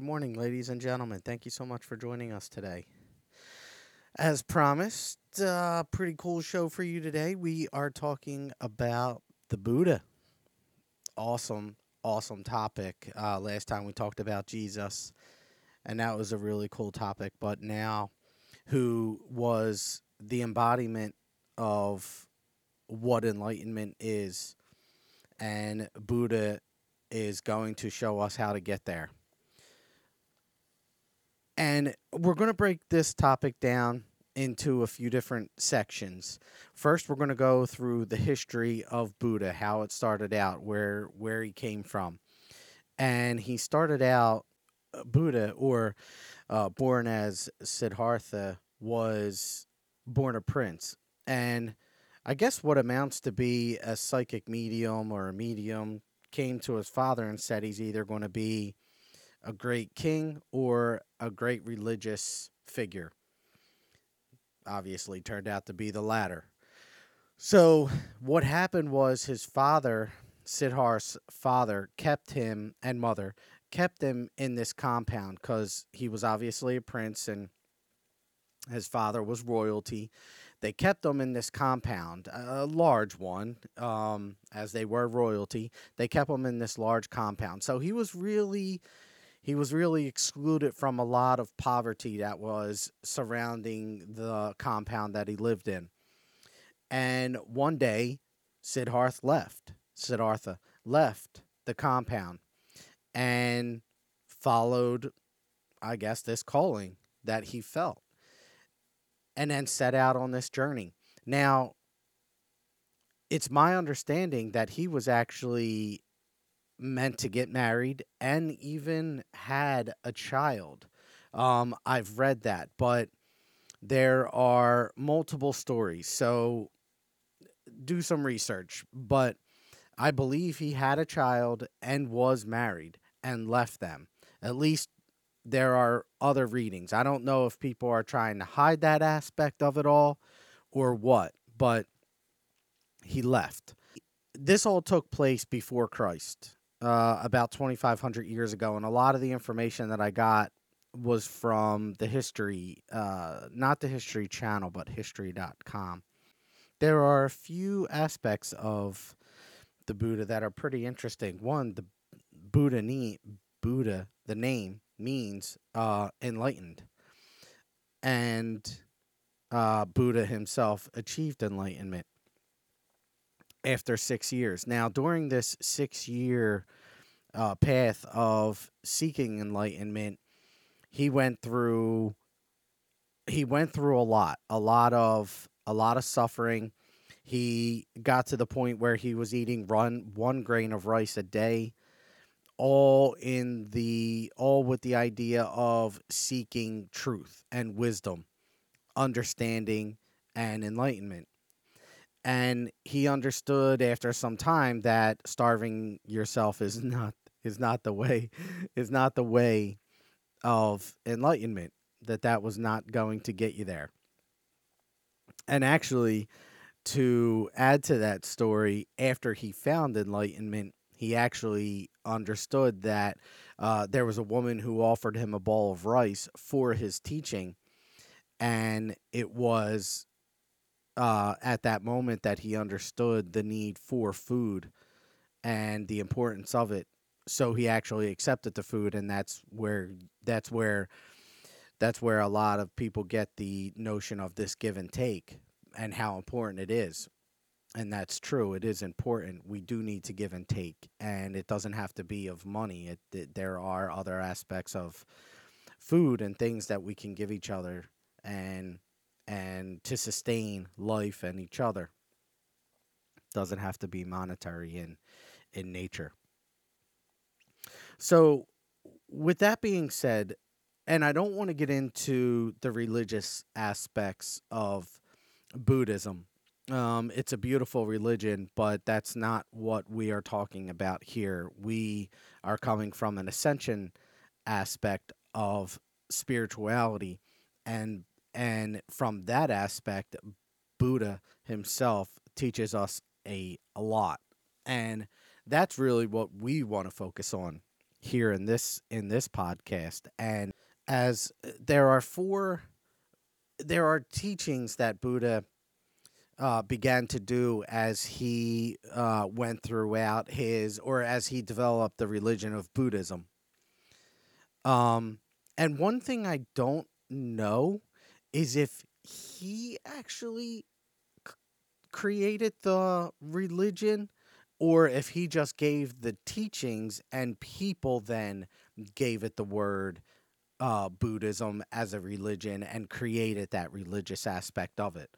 Good morning, ladies and gentlemen. Thank you so much for joining us today. As promised, uh, pretty cool show for you today. We are talking about the Buddha. Awesome, awesome topic. Uh, last time we talked about Jesus, and that was a really cool topic. But now, who was the embodiment of what enlightenment is, and Buddha is going to show us how to get there. And we're going to break this topic down into a few different sections. First, we're going to go through the history of Buddha, how it started out, where where he came from. And he started out uh, Buddha or uh, born as Siddhartha was born a prince. And I guess what amounts to be a psychic medium or a medium came to his father and said he's either going to be a great king or a great religious figure. Obviously, turned out to be the latter. So, what happened was his father, Siddharth's father, kept him and mother kept him in this compound because he was obviously a prince and his father was royalty they kept them in this compound, a large one, um, as they were royalty. They kept them in this large compound. So he was really, he was really excluded from a lot of poverty that was surrounding the compound that he lived in. And one day, Siddhartha left. Siddhartha left the compound and followed, I guess, this calling that he felt and then set out on this journey. Now, it's my understanding that he was actually meant to get married and even had a child. Um, I've read that, but there are multiple stories. So do some research. But I believe he had a child and was married and left them. At least there are other readings. I don't know if people are trying to hide that aspect of it all or what, but he left. This all took place before Christ, uh, about 2,500 years ago, and a lot of the information that I got was from the history, uh, not the History Channel, but history.com. There are a few aspects of the Buddha that are pretty interesting. One, the Buddha, Buddha, the name means uh, enlightened. And uh, Buddha himself achieved enlightenment after six years. Now, during this six year uh, path of seeking enlightenment, he went through he went through a lot, a lot of a lot of suffering. He got to the point where he was eating run one grain of rice a day all in the all with the idea of seeking truth and wisdom, understanding and enlightenment. And he understood after some time that starving yourself is not is not the way is not the way of enlightenment that that was not going to get you there. And actually to add to that story after he found enlightenment he actually understood that uh, there was a woman who offered him a bowl of rice for his teaching. And it was uh, at that moment that he understood the need for food and the importance of it. So he actually accepted the food, and that's where that's where that's where a lot of people get the notion of this give and take and how important it is. And that's true it is important. We do need to give and take and it doesn't have to be of money. It, it, there are other aspects of food and things that we can give each other and and to sustain life and each other doesn't have to be monetary in in nature so with that being said and I don't want to get into the religious aspects of Buddhism um, it's a beautiful religion, but that's not what we are talking about here. We are coming from an ascension aspect of spirituality, and and from that aspect, Buddha himself teaches us a, a lot, and that's really what we want to focus on here in this in this podcast and as there are four there are teachings that Buddha uh, began to do as he uh, went throughout his or as he developed the religion of Buddhism. Um, and one thing I don't know is if he actually c- created the religion or if he just gave the teachings and people then gave it the word uh, Buddhism as a religion and created that religious aspect of it.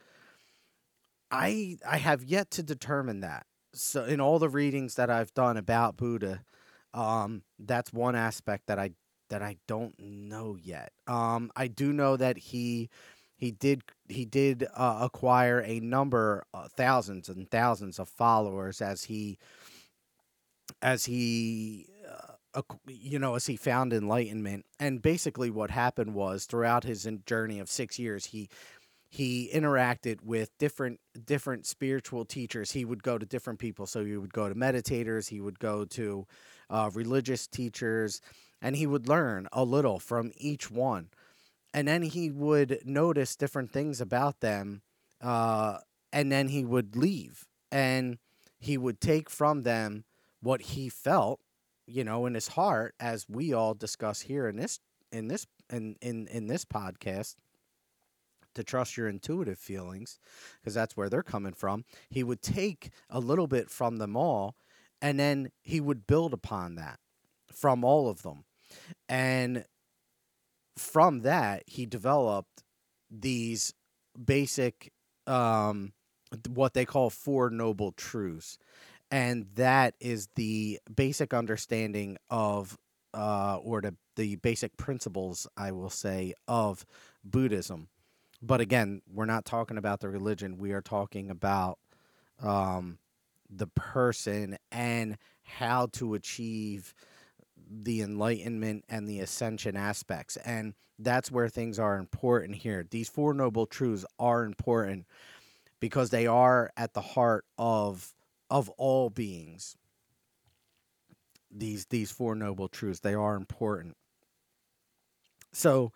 I I have yet to determine that. So in all the readings that I've done about Buddha, um, that's one aspect that I that I don't know yet. Um, I do know that he he did he did uh, acquire a number uh, thousands and thousands of followers as he as he uh, you know as he found enlightenment and basically what happened was throughout his journey of 6 years he he interacted with different different spiritual teachers. He would go to different people. So he would go to meditators. He would go to uh, religious teachers, and he would learn a little from each one. And then he would notice different things about them, uh, and then he would leave, and he would take from them what he felt, you know, in his heart, as we all discuss here in this in this in in in this podcast to trust your intuitive feelings because that's where they're coming from. He would take a little bit from them all and then he would build upon that from all of them. And from that, he developed these basic, um, what they call Four Noble Truths. And that is the basic understanding of, uh, or the, the basic principles, I will say, of Buddhism but again, we're not talking about the religion. We are talking about um, the person and how to achieve the enlightenment and the ascension aspects. And that's where things are important here. These Four Noble Truths are important because they are at the heart of of all beings. These these Four Noble Truths, they are important. So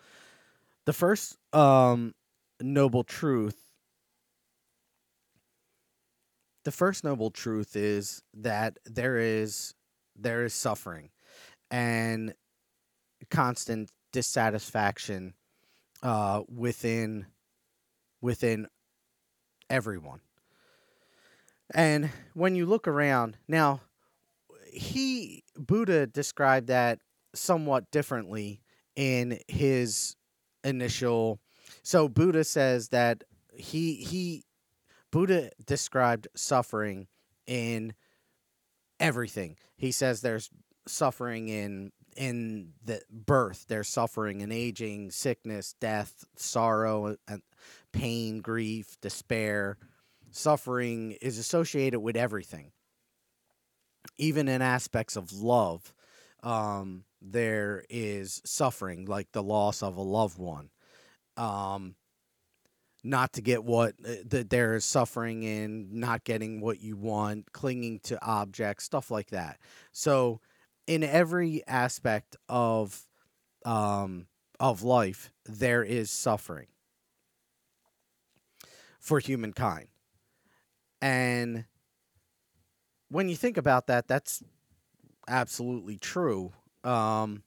the first um noble truth the first noble truth is that there is there is suffering and constant dissatisfaction uh, within within everyone and when you look around now he buddha described that somewhat differently in his initial so Buddha says that he he Buddha described suffering in everything. He says there's suffering in in the birth, there's suffering in aging, sickness, death, sorrow, and pain, grief, despair. Suffering is associated with everything. Even in aspects of love, um, there is suffering, like the loss of a loved one um, not to get what uh, that they're suffering in, not getting what you want, clinging to objects, stuff like that. So, in every aspect of um, of life, there is suffering for humankind, and when you think about that, that's absolutely true. Um,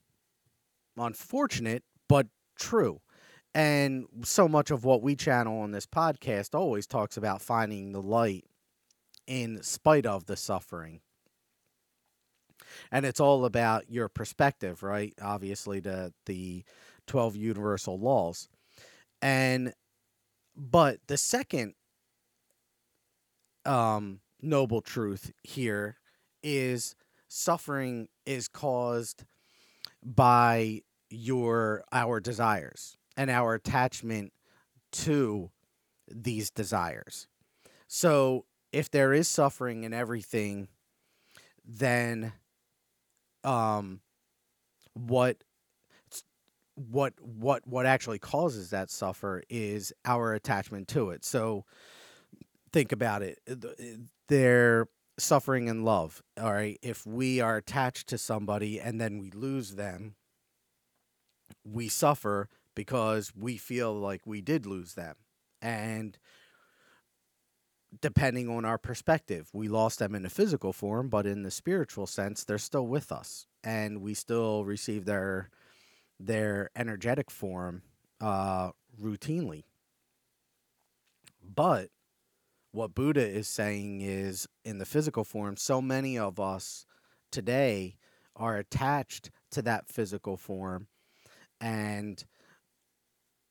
unfortunate, but true. And so much of what we channel on this podcast always talks about finding the light in spite of the suffering. And it's all about your perspective, right? Obviously, the the 12 universal laws. And but the second um noble truth here is suffering is caused by your our desires and our attachment to these desires. So, if there is suffering in everything, then um what what what what actually causes that suffer is our attachment to it. So think about it. There suffering in love. All right. If we are attached to somebody and then we lose them, we suffer because we feel like we did lose them. And depending on our perspective, we lost them in the physical form, but in the spiritual sense, they're still with us and we still receive their their energetic form uh, routinely. But what Buddha is saying is in the physical form, so many of us today are attached to that physical form and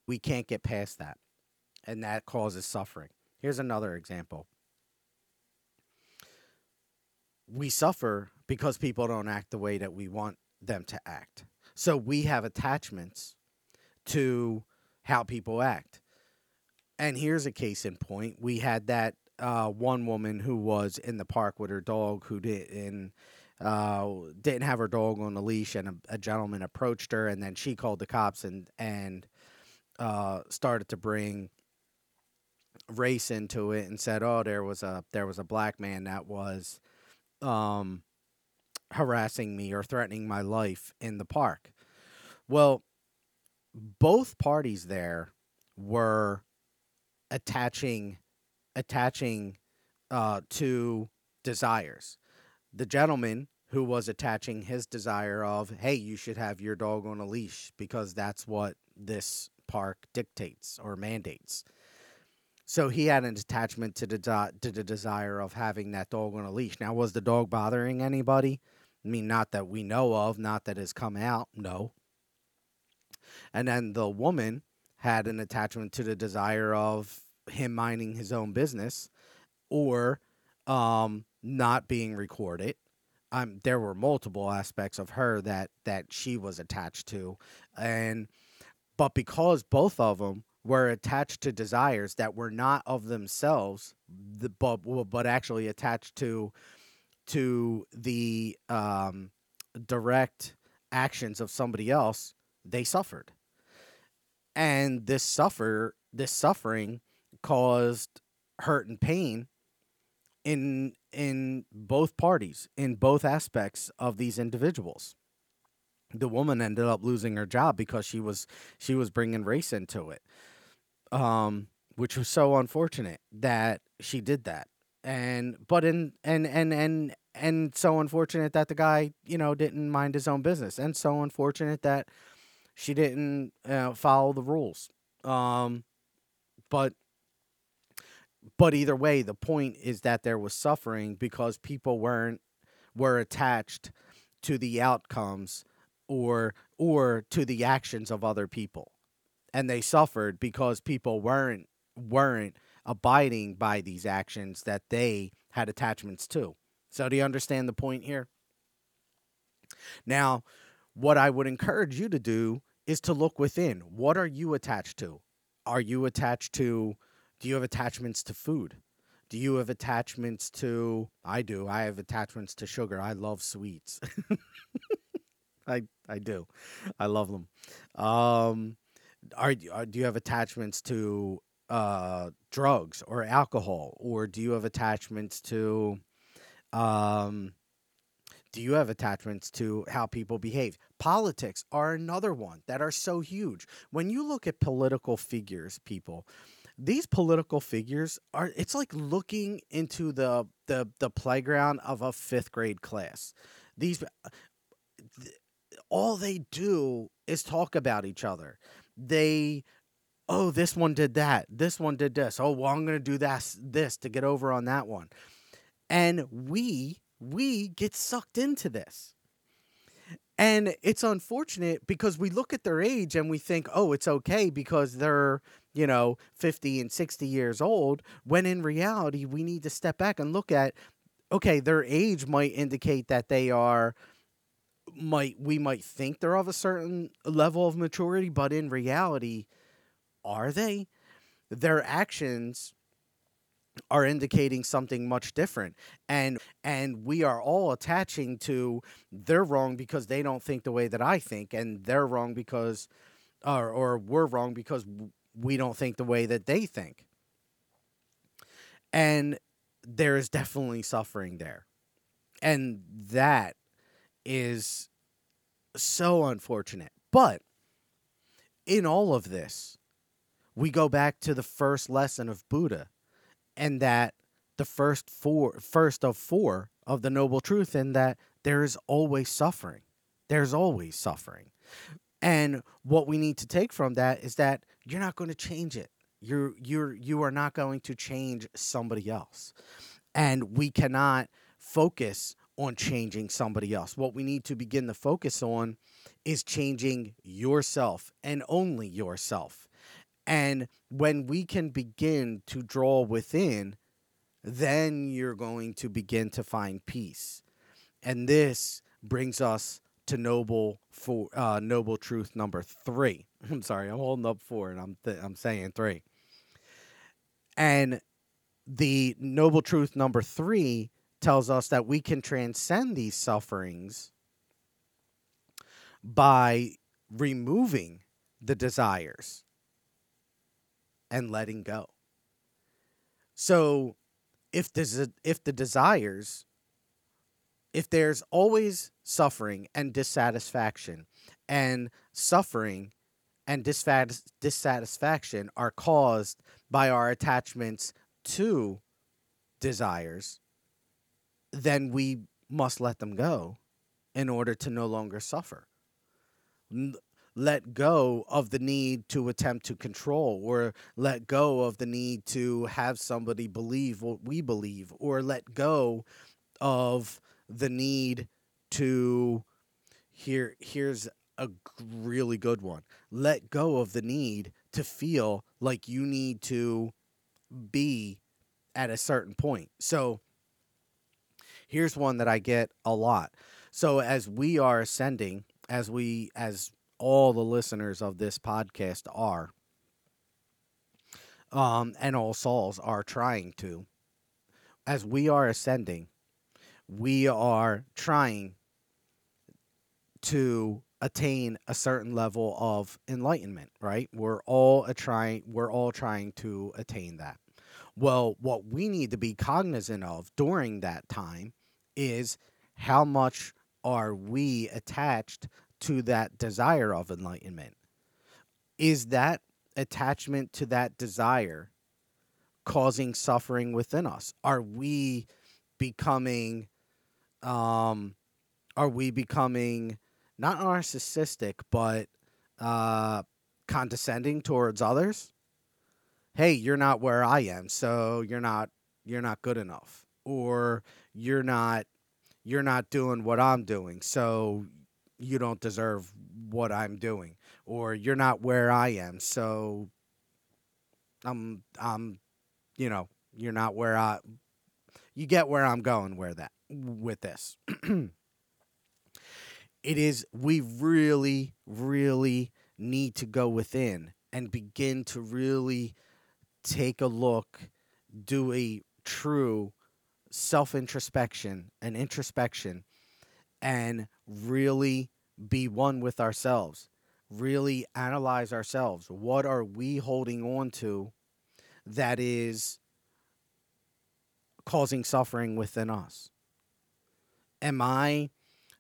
we can't get past that. And that causes suffering. Here's another example. We suffer because people don't act the way that we want them to act. So we have attachments to how people act. And here's a case in point. We had that uh, one woman who was in the park with her dog who didn't uh, didn't have her dog on a leash, and a, a, gentleman approached her, and then she called the cops and and uh, started to bring race into it, and said, "Oh, there was a there was a black man that was um, harassing me or threatening my life in the park." Well, both parties there were attaching attaching uh, to desires. The gentleman who was attaching his desire of, hey, you should have your dog on a leash because that's what this park dictates or mandates. So he had an attachment to the to the desire of having that dog on a leash. Now, was the dog bothering anybody? I mean, not that we know of, not that has come out. No, and then the woman had an attachment to the desire of him minding his own business or um, not being recorded. Um, there were multiple aspects of her that that she was attached to, and but because both of them were attached to desires that were not of themselves, the, but but actually attached to to the um, direct actions of somebody else, they suffered. And this suffer this suffering caused hurt and pain in in both parties, in both aspects of these individuals. The woman ended up losing her job because she was she was bringing race into it. Um which was so unfortunate that she did that. And but in and and and and so unfortunate that the guy, you know, didn't mind his own business and so unfortunate that she didn't uh, follow the rules. Um, but but either way, the point is that there was suffering because people weren't were attached to the outcomes or or to the actions of other people, and they suffered because people weren't weren't abiding by these actions that they had attachments to. So, do you understand the point here? Now, what I would encourage you to do is to look within. What are you attached to? Are you attached to, do you have attachments to food? Do you have attachments to, I do, I have attachments to sugar. I love sweets. I, I do. I love them. Um, are, are do you have attachments to uh, drugs or alcohol, or do you have attachments to um, do you have attachments to how people behave? Politics are another one that are so huge. When you look at political figures, people, these political figures are it's like looking into the the the playground of a 5th grade class. These all they do is talk about each other. They oh, this one did that. This one did this. Oh, well, I'm going to do that this to get over on that one. And we we get sucked into this. And it's unfortunate because we look at their age and we think, oh, it's okay because they're, you know, 50 and 60 years old. When in reality, we need to step back and look at, okay, their age might indicate that they are, might, we might think they're of a certain level of maturity, but in reality, are they? Their actions are indicating something much different and and we are all attaching to they're wrong because they don't think the way that I think and they're wrong because or or we're wrong because we don't think the way that they think and there is definitely suffering there. And that is so unfortunate. But in all of this, we go back to the first lesson of Buddha and that the first four first of four of the noble truth in that there is always suffering. There's always suffering. And what we need to take from that is that you're not going to change it. You're you're you are not going to change somebody else. And we cannot focus on changing somebody else. What we need to begin to focus on is changing yourself and only yourself. And when we can begin to draw within, then you're going to begin to find peace. And this brings us to noble for uh, noble truth number three. I'm sorry, I'm holding up four, and I'm th- I'm saying three. And the noble truth number three tells us that we can transcend these sufferings by removing the desires and letting go. So if the if the desires if there's always suffering and dissatisfaction and suffering and dissatisfaction are caused by our attachments to desires then we must let them go in order to no longer suffer. let go of the need to attempt to control, or let go of the need to have somebody believe what we believe, or let go of the need to. Here, here's a really good one. Let go of the need to feel like you need to be at a certain point. So, here's one that I get a lot. So as we are ascending, as we as all the listeners of this podcast are, um, and all souls are trying to, as we are ascending, we are trying to attain a certain level of enlightenment, right? We're all a trying we're all trying to attain that. Well, what we need to be cognizant of during that time is how much are we attached to that desire of enlightenment? Is that attachment to that desire causing suffering within us? Are we becoming um are we becoming not narcissistic but uh condescending towards others? Hey, you're not where I am, so you're not you're not good enough. Or you're not you're not doing what I'm doing, so you don't deserve what I'm doing, or you're not where I am, so I'm I'm you know you're not where I you get where I'm going where that with this. it is we really really need to go within and begin to really take a look, do a true self introspection and introspection and really be one with ourselves. Really analyze ourselves. What are we holding on to that is causing suffering within us? Am I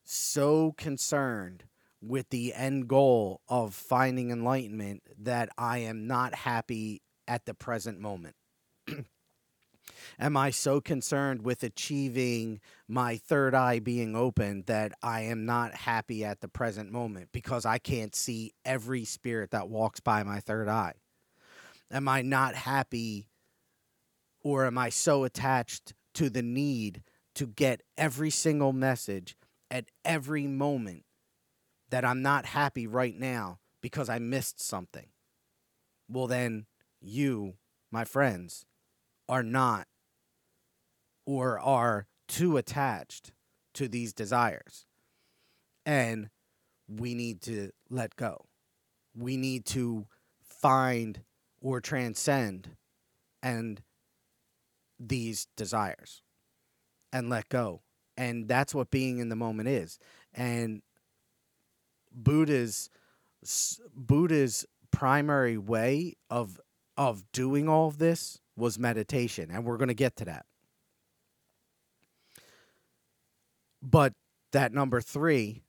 so concerned with the end goal of finding enlightenment that I am not happy at the present moment? Am I so concerned with achieving my third eye being open that I am not happy at the present moment because I can't see every spirit that walks by my third eye? Am I not happy or am I so attached to the need to get every single message at every moment that I'm not happy right now because I missed something? Well, then you, my friends, are not or are too attached to these desires. And we need to let go. We need to find or transcend and these desires and let go. And that's what being in the moment is. And Buddha's Buddha's primary way of of doing all of this was meditation, and we're going to get to that. But that number three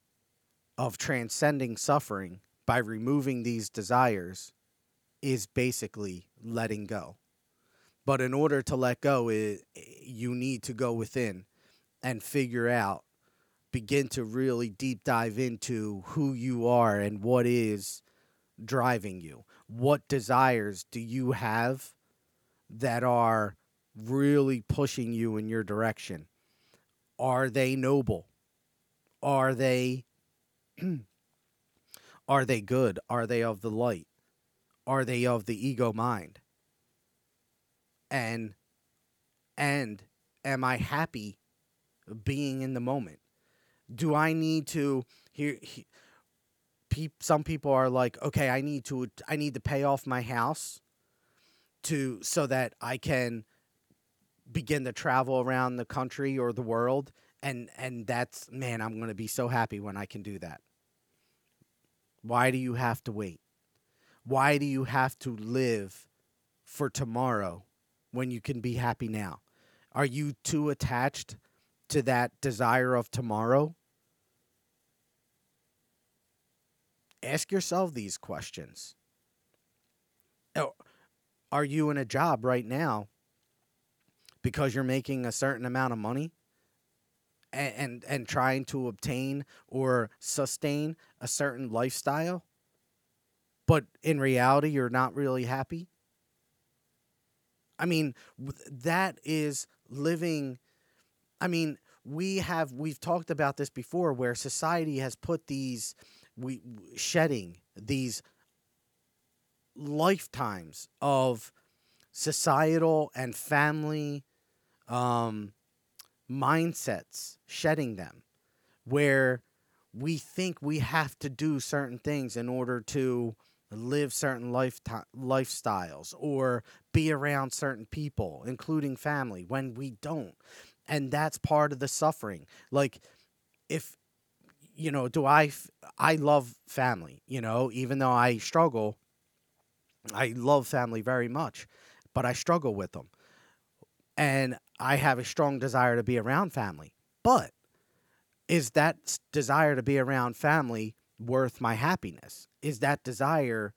of transcending suffering by removing these desires is basically letting go. But in order to let go, it, you need to go within and figure out, begin to really deep dive into who you are and what is driving you. What desires do you have that are really pushing you in your direction? Are they noble? Are they are they good? Are they of the light? Are they of the ego mind? And and am I happy being in the moment? Do I need to here he, some people are like, "Okay, I need to I need to pay off my house to so that I can begin to travel around the country or the world and and that's man, I'm going to be so happy when I can do that." Why do you have to wait? Why do you have to live for tomorrow when you can be happy now? Are you too attached to that desire of tomorrow? Ask yourself these questions. Oh, are you in a job right now because you're making a certain amount of money and, and, and trying to obtain or sustain a certain lifestyle? but in reality, you're not really happy. I mean, that is living. I mean, we have we've talked about this before, where society has put these we shedding these lifetimes of societal and family um, mindsets, shedding them, where we think we have to do certain things in order to live certain life lifestyles or be around certain people including family when we don't. And that's part of the suffering. Like if you know do i i love family you know even though i struggle i love family very much but i struggle with them and i have a strong desire to be around family but is that desire to be around family worth my happiness? Is that desire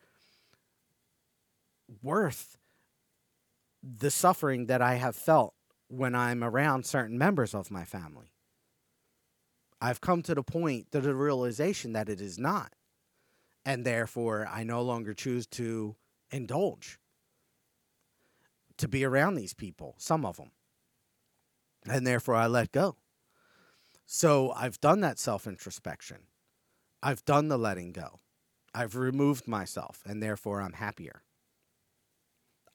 worth the suffering that I have felt when I'm around certain members of my family? I've come to the point, to the realization that it is not. And therefore, I no longer choose to indulge, to be around these people, some of them. And therefore, I let go. So I've done that self introspection. I've done the letting go. I've removed myself, and therefore I'm happier.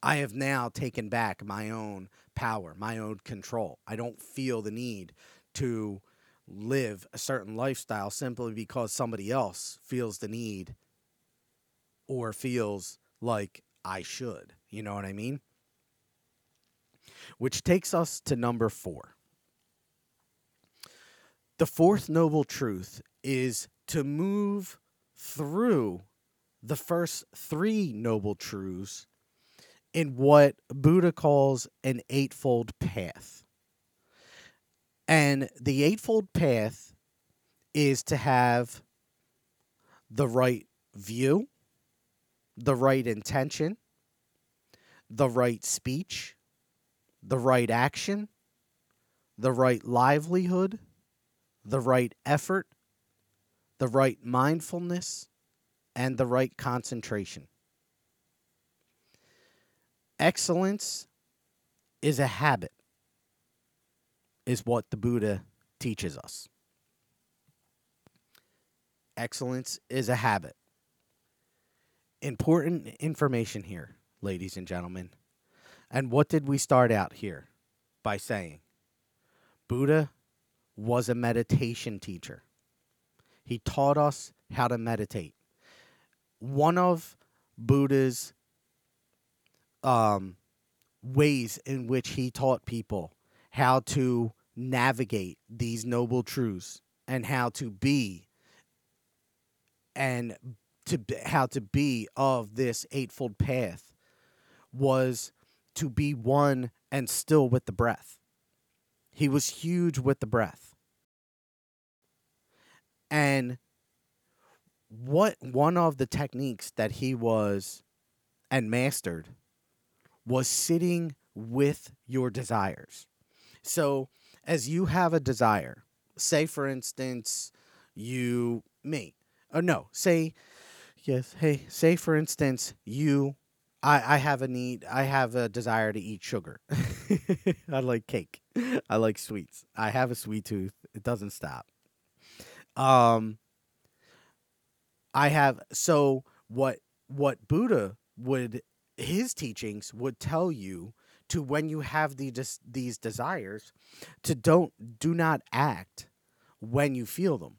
I have now taken back my own power, my own control. I don't feel the need to live a certain lifestyle simply because somebody else feels the need or feels like I should. You know what I mean? Which takes us to number four. The fourth noble truth is to move through the first three noble truths in what Buddha calls an eightfold path. And the eightfold path is to have the right view, the right intention, the right speech, the right action, the right livelihood, the right effort, the right mindfulness, and the right concentration. Excellence is a habit, is what the Buddha teaches us. Excellence is a habit. Important information here, ladies and gentlemen. And what did we start out here by saying? Buddha was a meditation teacher. He taught us how to meditate. One of Buddha's um, ways in which he taught people how to navigate these noble truths and how to be and to how to be of this eightfold path was to be one and still with the breath. He was huge with the breath. And what one of the techniques that he was and mastered was sitting with your desires. So, as you have a desire, say for instance, you, me, or no, say, yes, hey, say for instance, you, I, I have a need, I have a desire to eat sugar. I like cake. I like sweets. I have a sweet tooth. It doesn't stop. Um, I have so what what Buddha would his teachings would tell you to when you have the des- these desires to don't do not act when you feel them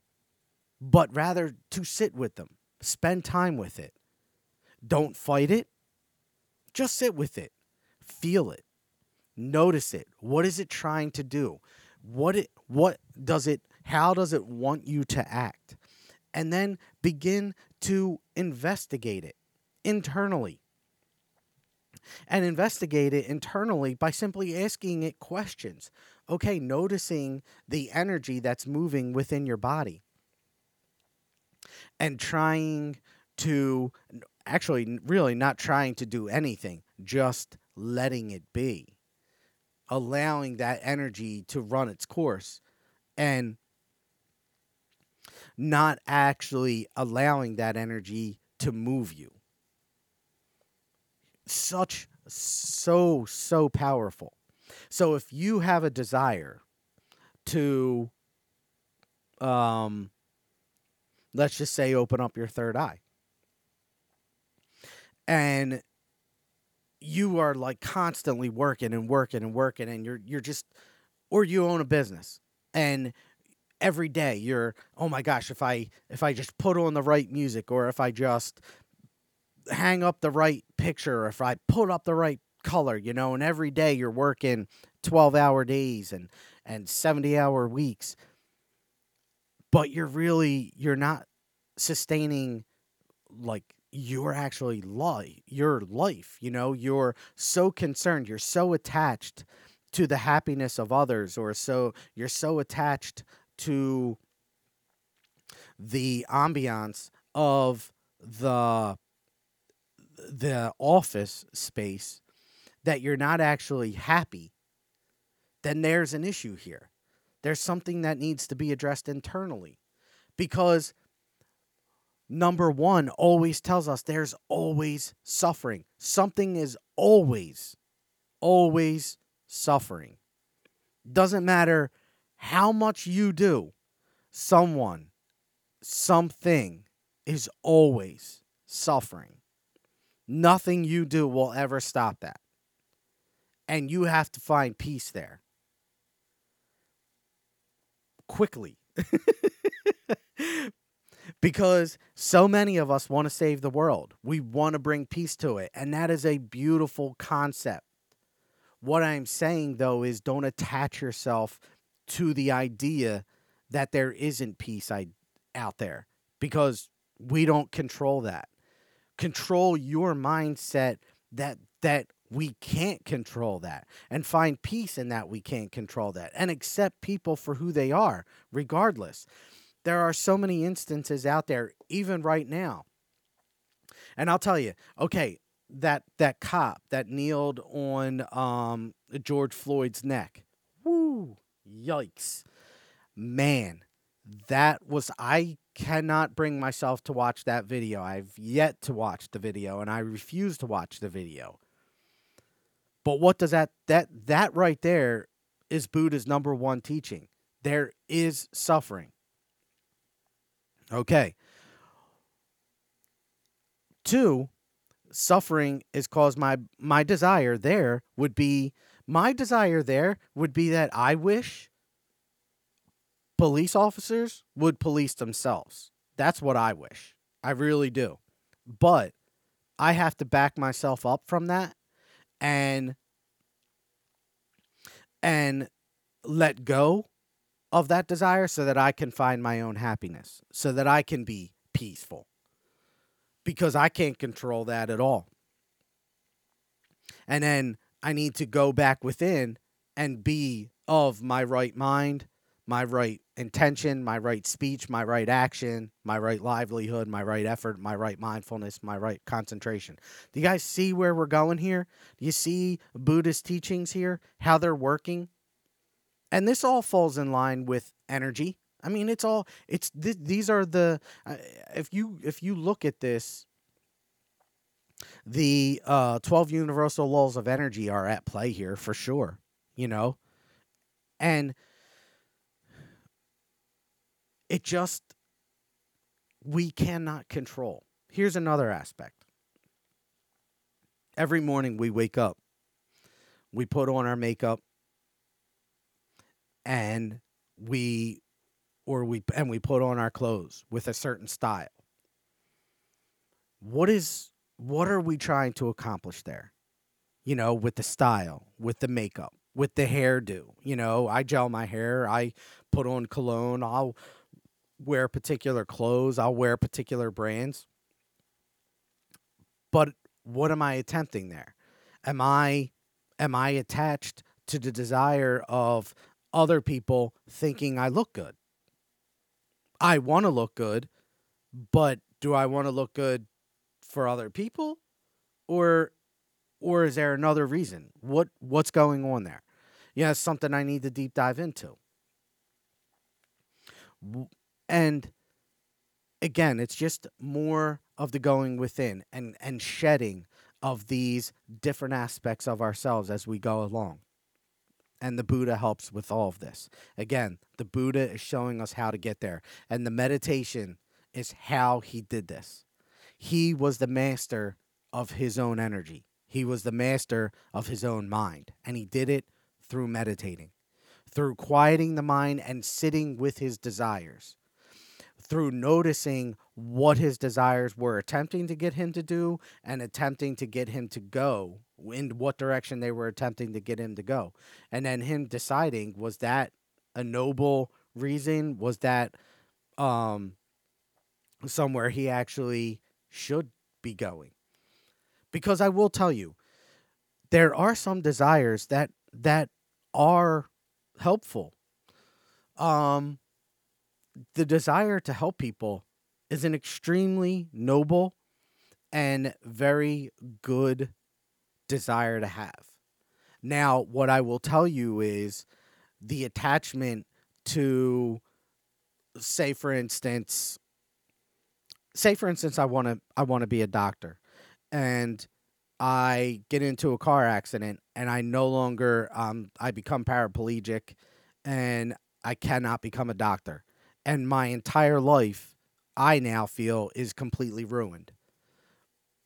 but rather to sit with them spend time with it don't fight it just sit with it. Feel it. Notice it. What is it trying to do? What it what does it how does it want you to act? And then begin to investigate it internally. And investigate it internally by simply asking it questions. Okay, noticing the energy that's moving within your body. And trying to actually, really not trying to do anything, just letting it be, allowing that energy to run its course and not actually allowing that energy to move you. Such so so powerful. So if you have a desire to um let's just say open up your third eye and you are like constantly working and working and working and you're you're just or you own a business and every day you're oh my gosh if i if i just put on the right music or if i just hang up the right picture, or if I put up the right color, you know, and every day you're working 12 hour days and, and 70 hour weeks, but you're really, you're not sustaining like your actually life, your life, you know, you're so concerned, you're so attached to the happiness of others or so you're so attached to the ambiance of the the office space that you're not actually happy, then there's an issue here. There's something that needs to be addressed internally. Because number one always tells us there's always suffering. Something is always, always suffering. Doesn't matter how much you do, someone, something is always suffering. Nothing you do will ever stop that. And you have to find peace there. Quickly. because so many of us want to save the world. We want to bring peace to it. And that is a beautiful concept. What I'm saying, though, is don't attach yourself to the idea that there isn't peace out there because we don't control that control your mindset that that we can't control that and find peace in that we can't control that and accept people for who they are regardless there are so many instances out there even right now and i'll tell you okay that that cop that kneeled on um george floyd's neck woo yikes man that was i cannot bring myself to watch that video. I've yet to watch the video and I refuse to watch the video. But what does that that that right there is Buddha's number one teaching. There is suffering. Okay. Two, suffering is caused my my desire there would be my desire there would be that I wish police officers would police themselves. That's what I wish. I really do. But I have to back myself up from that and and let go of that desire so that I can find my own happiness, so that I can be peaceful. Because I can't control that at all. And then I need to go back within and be of my right mind, my right intention, my right speech, my right action, my right livelihood, my right effort, my right mindfulness, my right concentration. Do you guys see where we're going here? Do you see Buddhist teachings here, how they're working? And this all falls in line with energy. I mean, it's all it's th- these are the uh, if you if you look at this the uh 12 universal laws of energy are at play here for sure, you know. And it just we cannot control. Here's another aspect. Every morning we wake up, we put on our makeup, and we or we and we put on our clothes with a certain style. What is what are we trying to accomplish there? You know, with the style, with the makeup, with the hairdo. You know, I gel my hair, I put on cologne, I'll wear particular clothes, I'll wear particular brands. But what am I attempting there? Am I am I attached to the desire of other people thinking I look good? I want to look good, but do I want to look good for other people or or is there another reason? What what's going on there? Yeah, it's something I need to deep dive into. And again, it's just more of the going within and, and shedding of these different aspects of ourselves as we go along. And the Buddha helps with all of this. Again, the Buddha is showing us how to get there. And the meditation is how he did this. He was the master of his own energy, he was the master of his own mind. And he did it through meditating, through quieting the mind and sitting with his desires through noticing what his desires were attempting to get him to do and attempting to get him to go in what direction they were attempting to get him to go. And then him deciding was that a noble reason? Was that um somewhere he actually should be going? Because i will tell you there are some desires that that are helpful. Um the desire to help people is an extremely noble and very good desire to have. Now, what I will tell you is the attachment to say for instance say for instance I want to I want to be a doctor and I get into a car accident and I no longer um I become paraplegic and I cannot become a doctor and my entire life I now feel is completely ruined.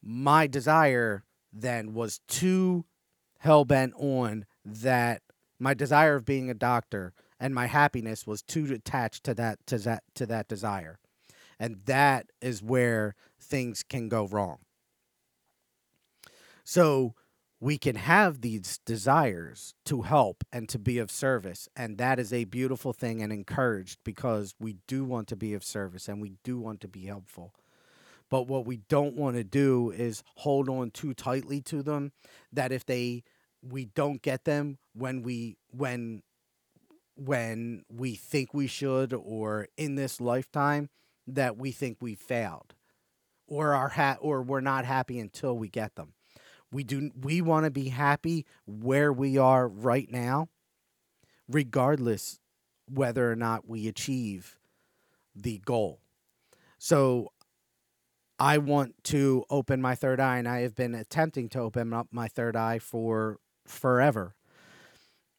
My desire then was too hell bent on that my desire of being a doctor and my happiness was too attached to that to that to that desire. And that is where things can go wrong. So we can have these desires to help and to be of service. And that is a beautiful thing and encouraged because we do want to be of service and we do want to be helpful. But what we don't want to do is hold on too tightly to them that if they we don't get them when we when when we think we should or in this lifetime that we think we failed or are ha- or we're not happy until we get them we do we want to be happy where we are right now, regardless whether or not we achieve the goal. So I want to open my third eye and I have been attempting to open up my third eye for forever.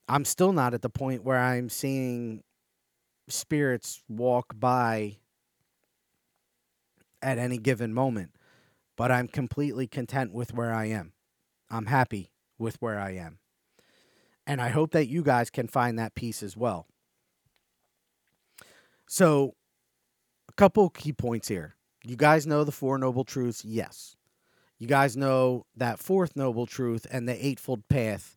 I'm still not at the point where I'm seeing spirits walk by at any given moment, but I'm completely content with where I am. I'm happy with where I am. And I hope that you guys can find that peace as well. So, a couple key points here. You guys know the Four Noble Truths? Yes. You guys know that fourth noble truth and the eightfold path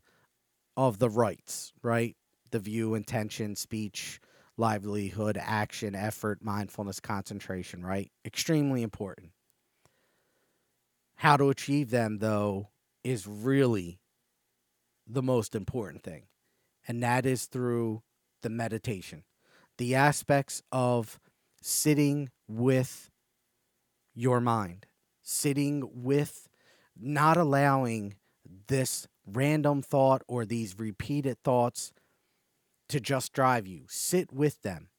of the rights, right? The view, intention, speech, livelihood, action, effort, mindfulness, concentration, right? Extremely important. How to achieve them, though, is really the most important thing. And that is through the meditation. the aspects of sitting with your mind, sitting with not allowing this random thought or these repeated thoughts to just drive you. Sit with them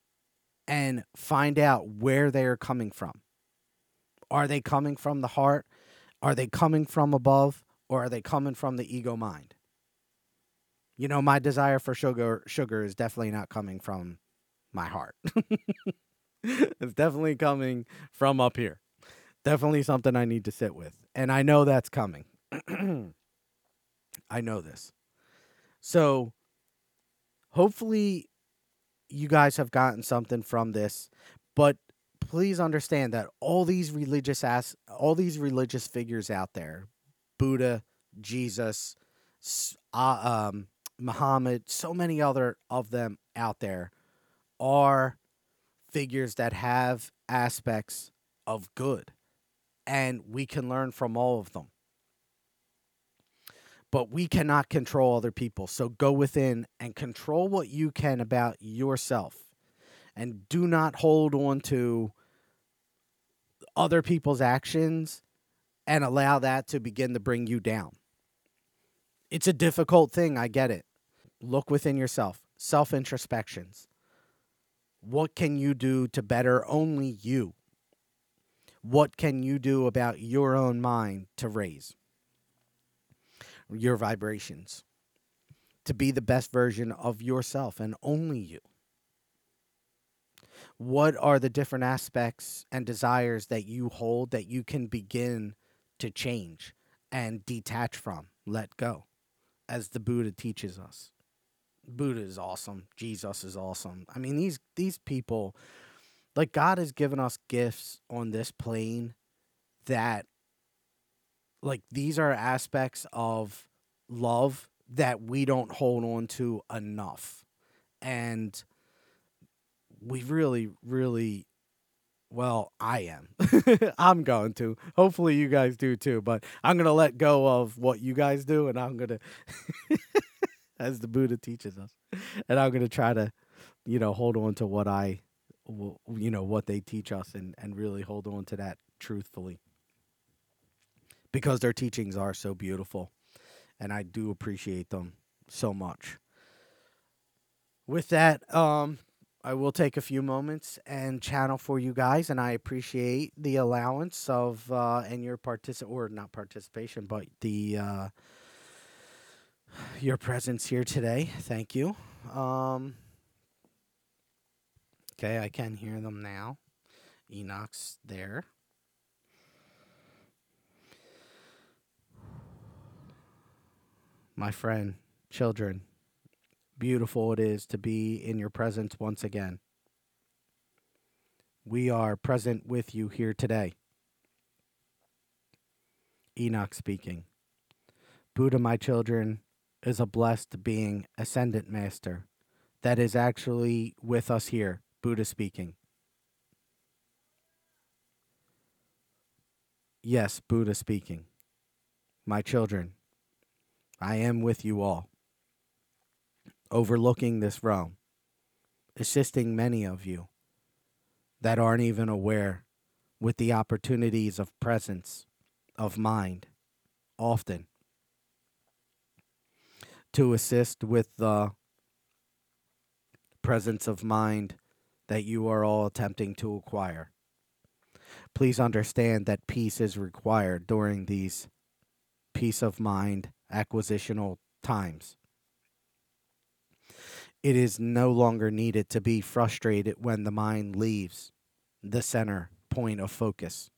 and find out where they are coming from. Are they coming from the heart? Are they coming from above? Or are they coming from the ego mind? You know, my desire for sugar sugar is definitely not coming from my heart. it's definitely coming from up here. Definitely something I need to sit with. And I know that's coming. I know this. So hopefully you guys have gotten something from this, but please understand that all these religious ass all these religious figures out there, Buddha, Jesus, uh, um, Muhammad, so many other of them out there are figures that have aspects of good and we can learn from all of them but we cannot control other people. So go within and control what you can about yourself. And do not hold on to other people's actions and allow that to begin to bring you down. It's a difficult thing, I get it. Look within yourself, self introspections. What can you do to better only you? What can you do about your own mind to raise? your vibrations to be the best version of yourself and only you. What are the different aspects and desires that you hold that you can begin to change and detach from, let go, as the Buddha teaches us? Buddha is awesome. Jesus is awesome. I mean, these these people, like God has given us gifts on this plane that like these are aspects of love that we don't hold on to enough. And we really, really, well, I am. I'm going to. Hopefully, you guys do too. But I'm going to let go of what you guys do and I'm going to, as the Buddha teaches us, and I'm going to try to, you know, hold on to what I, you know, what they teach us and, and really hold on to that truthfully because their teachings are so beautiful and I do appreciate them so much. With that, um, I will take a few moments and channel for you guys, and I appreciate the allowance of uh, and your particip or not participation, but the uh, your presence here today. Thank you. Um, okay, I can hear them now. Enoch's there. my friend, children, beautiful it is to be in your presence once again. We are present with you here today. Enoch speaking. Buddha, my children, is a blessed being, ascendant master, that is actually with us here. Buddha speaking. Yes, Buddha speaking. My children, I am with you all, overlooking this realm, assisting many of you that aren't even aware with the opportunities of presence of mind often to assist with the presence of mind that you are all attempting to acquire. Please understand that peace is required during these peace of mind acquisitional times. It is no longer needed to be frustrated when the mind leaves the center point of focus.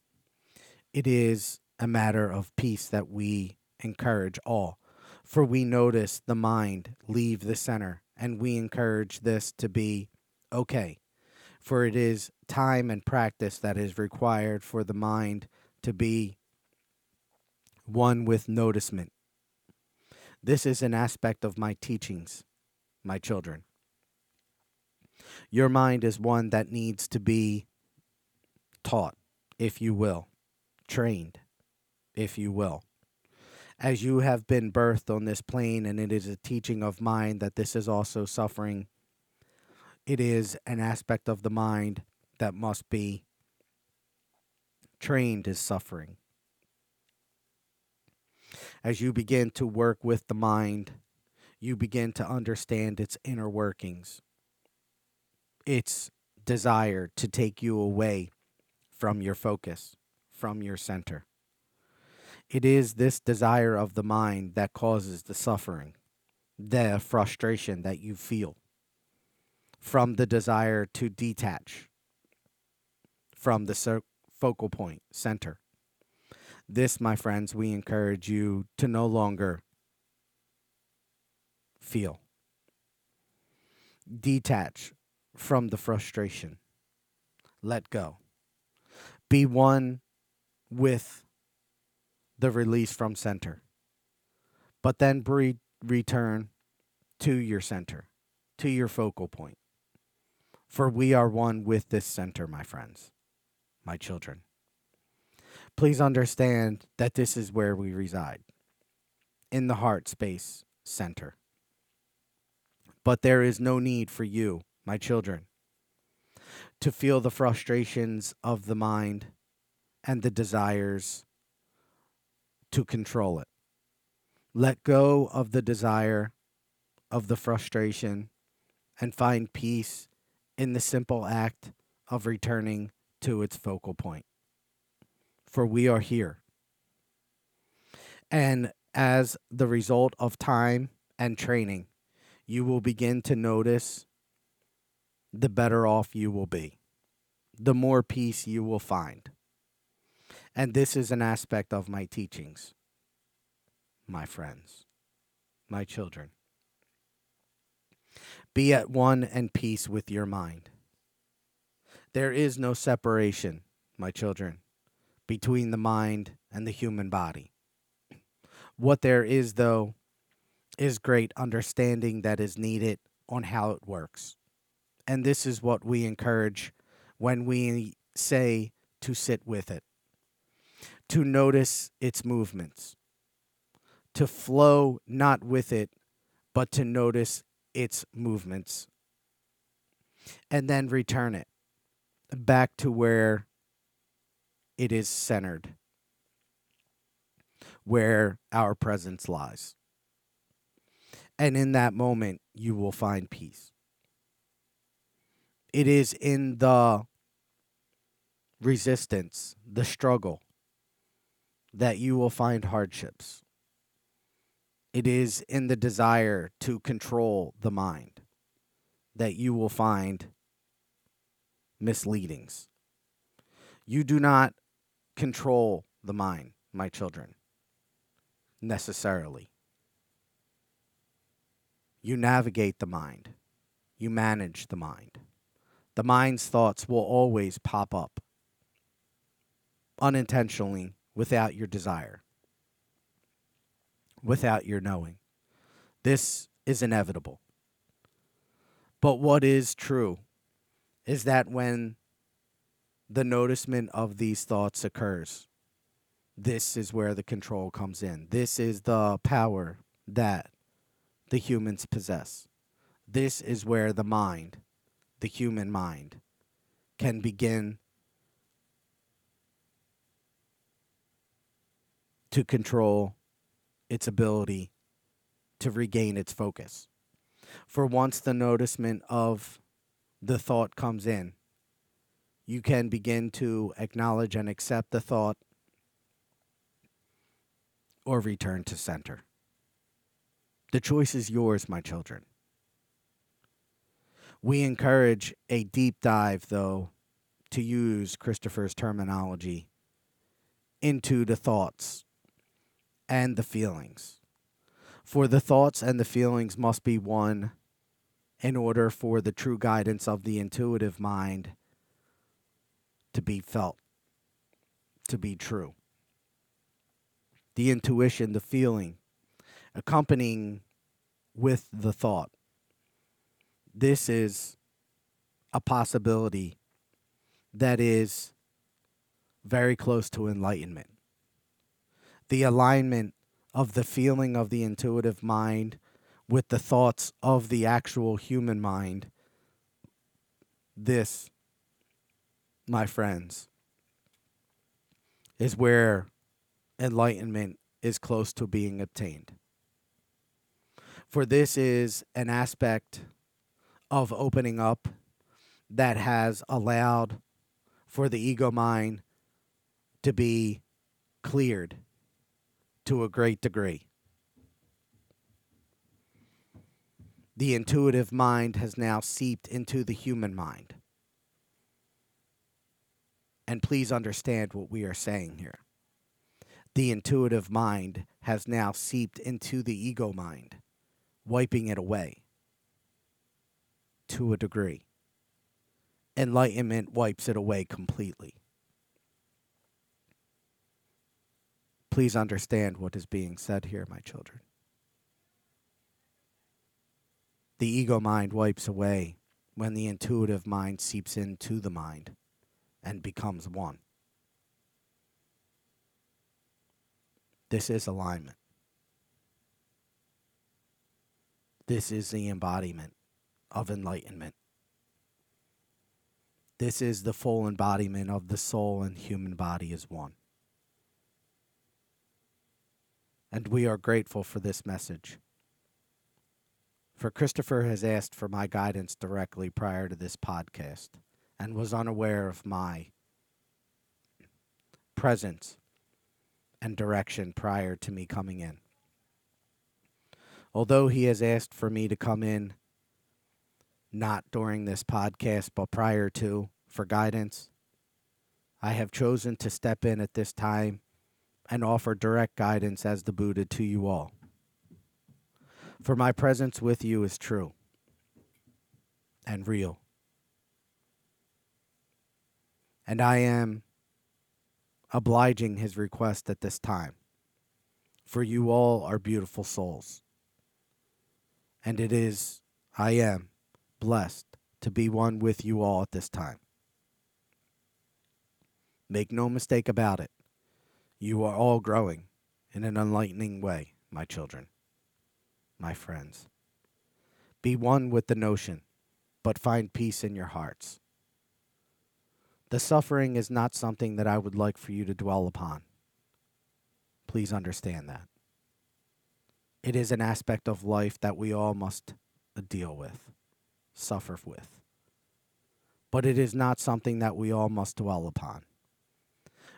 It is a matter of peace that we encourage all, for we notice the mind leave the center, and we encourage this to be okay, for it is time and practice that is required for the mind to be one with noticement this is an aspect of my teachings, my children. Your mind is one that needs to be taught, if you will, trained, if you will. As you have been birthed on this plane, and it is a teaching of mine that this is also suffering It is an aspect of the mind that must be trained as suffering. As you begin to work with the mind, you begin to understand its inner workings, its desire to take you away from your focus, from your center. It is this desire of the mind that causes the suffering, the frustration that you feel from the desire to detach from the focal point center. This, my friends, we encourage you to no longer feel. Detach from the frustration. Let go. Be one with the release from center. But then breathe, return to your center, to your focal point. For we are one with this center, my friends, my children. Please understand that this is where we reside, in the heart space center. But there is no need for you, my children, to feel the frustrations of the mind and the desires to control it. Let go of the desire, of the frustration, and find peace in the simple act of returning to its focal point. For we are here. And as the result of time and training, you will begin to notice the better off you will be, the more peace you will find. And this is an aspect of my teachings, my friends, my children. Be at one and peace with your mind. There is no separation, my children, between the mind and the human body. What there is, though, is great understanding that is needed on how it works. And this is what we encourage when we say to sit with it, to notice its movements, to flow not with it, but to notice its movements and then return it back to where it is centered, where our presence lies. And in that moment, you will find peace. It is in the resistance, the struggle, that you will find hardships. It is in the desire to control the mind that you will find misleadings. You do not control the mind, my children, necessarily. You navigate the mind, you manage the mind. The mind's thoughts will always pop up unintentionally without your desire without your knowing. This is inevitable. But what is true is that when the noticement of these thoughts occurs, this is where the control comes in. This is the power that the humans possess. This is where the mind, the human mind, can begin to control its ability to regain its focus. For once the noticement of the thought comes in, you can begin to acknowledge and accept the thought or return to center. The choice is yours, my children. We encourage a deep dive, though, to use Christopher's terminology, into the thoughts and the feelings. For the thoughts and the feelings must be one in order for the true guidance of the intuitive mind to be felt, to be true. The intuition, the feeling, accompanying with the thought. This is a possibility that is very close to enlightenment the alignment of the feeling of the intuitive mind with the thoughts of the actual human mind This, my friends, is where enlightenment is close to being obtained. For this is an aspect of opening up that has allowed for the ego mind to be cleared to a great degree. The intuitive mind has now seeped into the human mind. And please understand what we are saying here. The intuitive mind has now seeped into the ego mind, wiping it away to a degree. Enlightenment wipes it away completely. Please understand what is being said here, my children. The ego mind wipes away when the intuitive mind seeps into the mind and becomes one. This is alignment. This is the embodiment of enlightenment. This is the full embodiment of the soul and human body as one. And we are grateful for this message. For Christopher has asked for my guidance directly prior to this podcast and was unaware of my presence and direction prior to me coming in. Although he has asked for me to come in not during this podcast, but prior to, for guidance. I have chosen to step in at this time and offer direct guidance as the Buddha to you all. For my presence with you is true and real. And I am obliging his request at this time. For you all are beautiful souls. And it is, I am, blessed to be one with you all at this time. Make no mistake about it. You are all growing in an enlightening way, my children, my friends. Be one with the notion, but find peace in your hearts. The suffering is not something that I would like for you to dwell upon. Please understand that. It is an aspect of life that we all must uh, deal with suffer with. But it is not something that we all must dwell upon.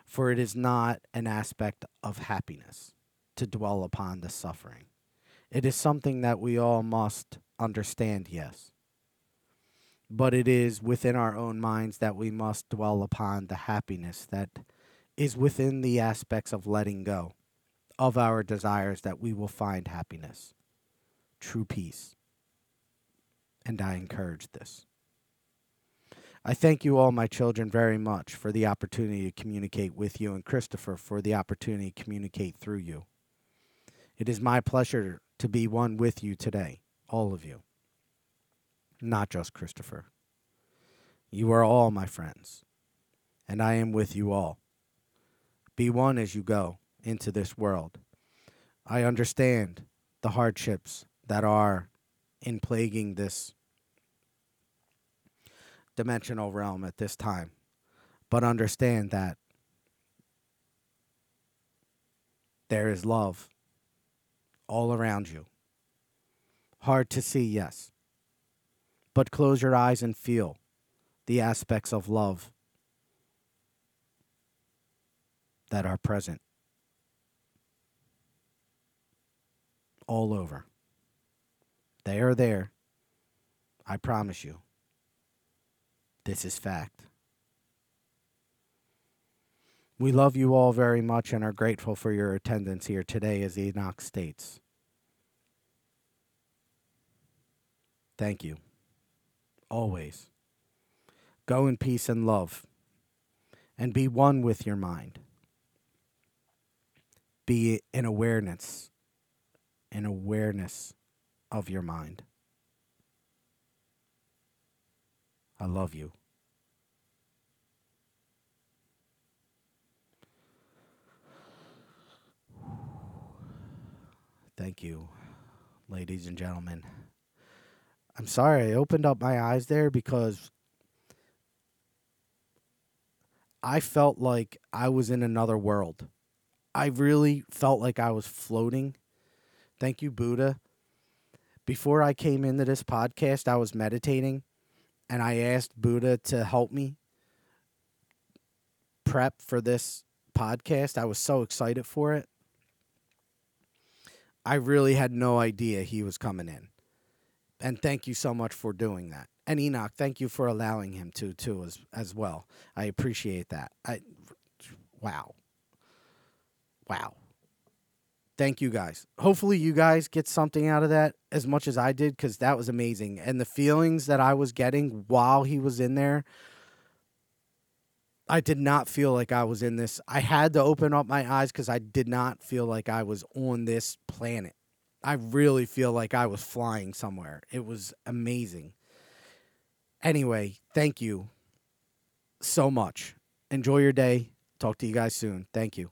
For it is not an aspect of happiness to dwell upon the suffering. It is something that we all must understand, yes. But it is within our own minds that we must dwell upon the happiness that is within the aspects of letting go of our desires that we will find happiness, true peace and I encourage this. I thank you all, my children, very much for the opportunity to communicate with you, and Christopher for the opportunity to communicate through you. It is my pleasure to be one with you today, all of you, not just Christopher. You are all my friends, and I am with you all. Be one as you go into this world. I understand the hardships that are in plaguing this dimensional realm at this time. But understand that there is love all around you. Hard to see, yes. But close your eyes and feel the aspects of love that are present all over. They are there. I promise you. This is fact. We love you all very much and are grateful for your attendance here today, as Enoch states. Thank you. Always. Go in peace and love, and be one with your mind. Be in awareness, in awareness of your mind. I love you. Thank you, ladies and gentlemen. I'm sorry I opened up my eyes there because I felt like I was in another world. I really felt like I was floating. Thank you, Buddha. Before I came into this podcast, I was meditating and I asked Buddha to help me prep for this podcast. I was so excited for it. I really had no idea he was coming in. And thank you so much for doing that. And Enoch, thank you for allowing him to too as as well. I appreciate that. I wow. Wow. Thank you guys. Hopefully you guys get something out of that as much as I did cuz that was amazing and the feelings that I was getting while he was in there I did not feel like I was in this. I had to open up my eyes cuz I did not feel like I was on this planet. I really feel like I was flying somewhere. It was amazing. Anyway, thank you so much. Enjoy your day. Talk to you guys soon. Thank you.